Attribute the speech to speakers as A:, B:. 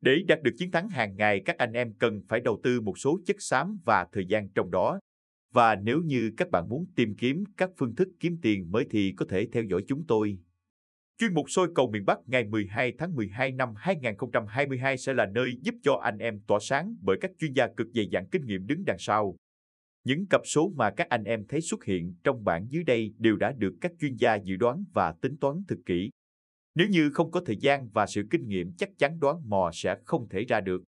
A: Để đạt được chiến thắng hàng ngày, các anh em cần phải đầu tư một số chất xám và thời gian trong đó. Và nếu như các bạn muốn tìm kiếm các phương thức kiếm tiền mới thì có thể theo dõi chúng tôi. Chuyên mục Sôi cầu miền Bắc ngày 12 tháng 12 năm 2022 sẽ là nơi giúp cho anh em tỏa sáng bởi các chuyên gia cực dày dặn kinh nghiệm đứng đằng sau. Những cặp số mà các anh em thấy xuất hiện trong bảng dưới đây đều đã được các chuyên gia dự đoán và tính toán thực kỹ. Nếu như không có thời gian và sự kinh nghiệm, chắc chắn đoán mò sẽ không thể ra được.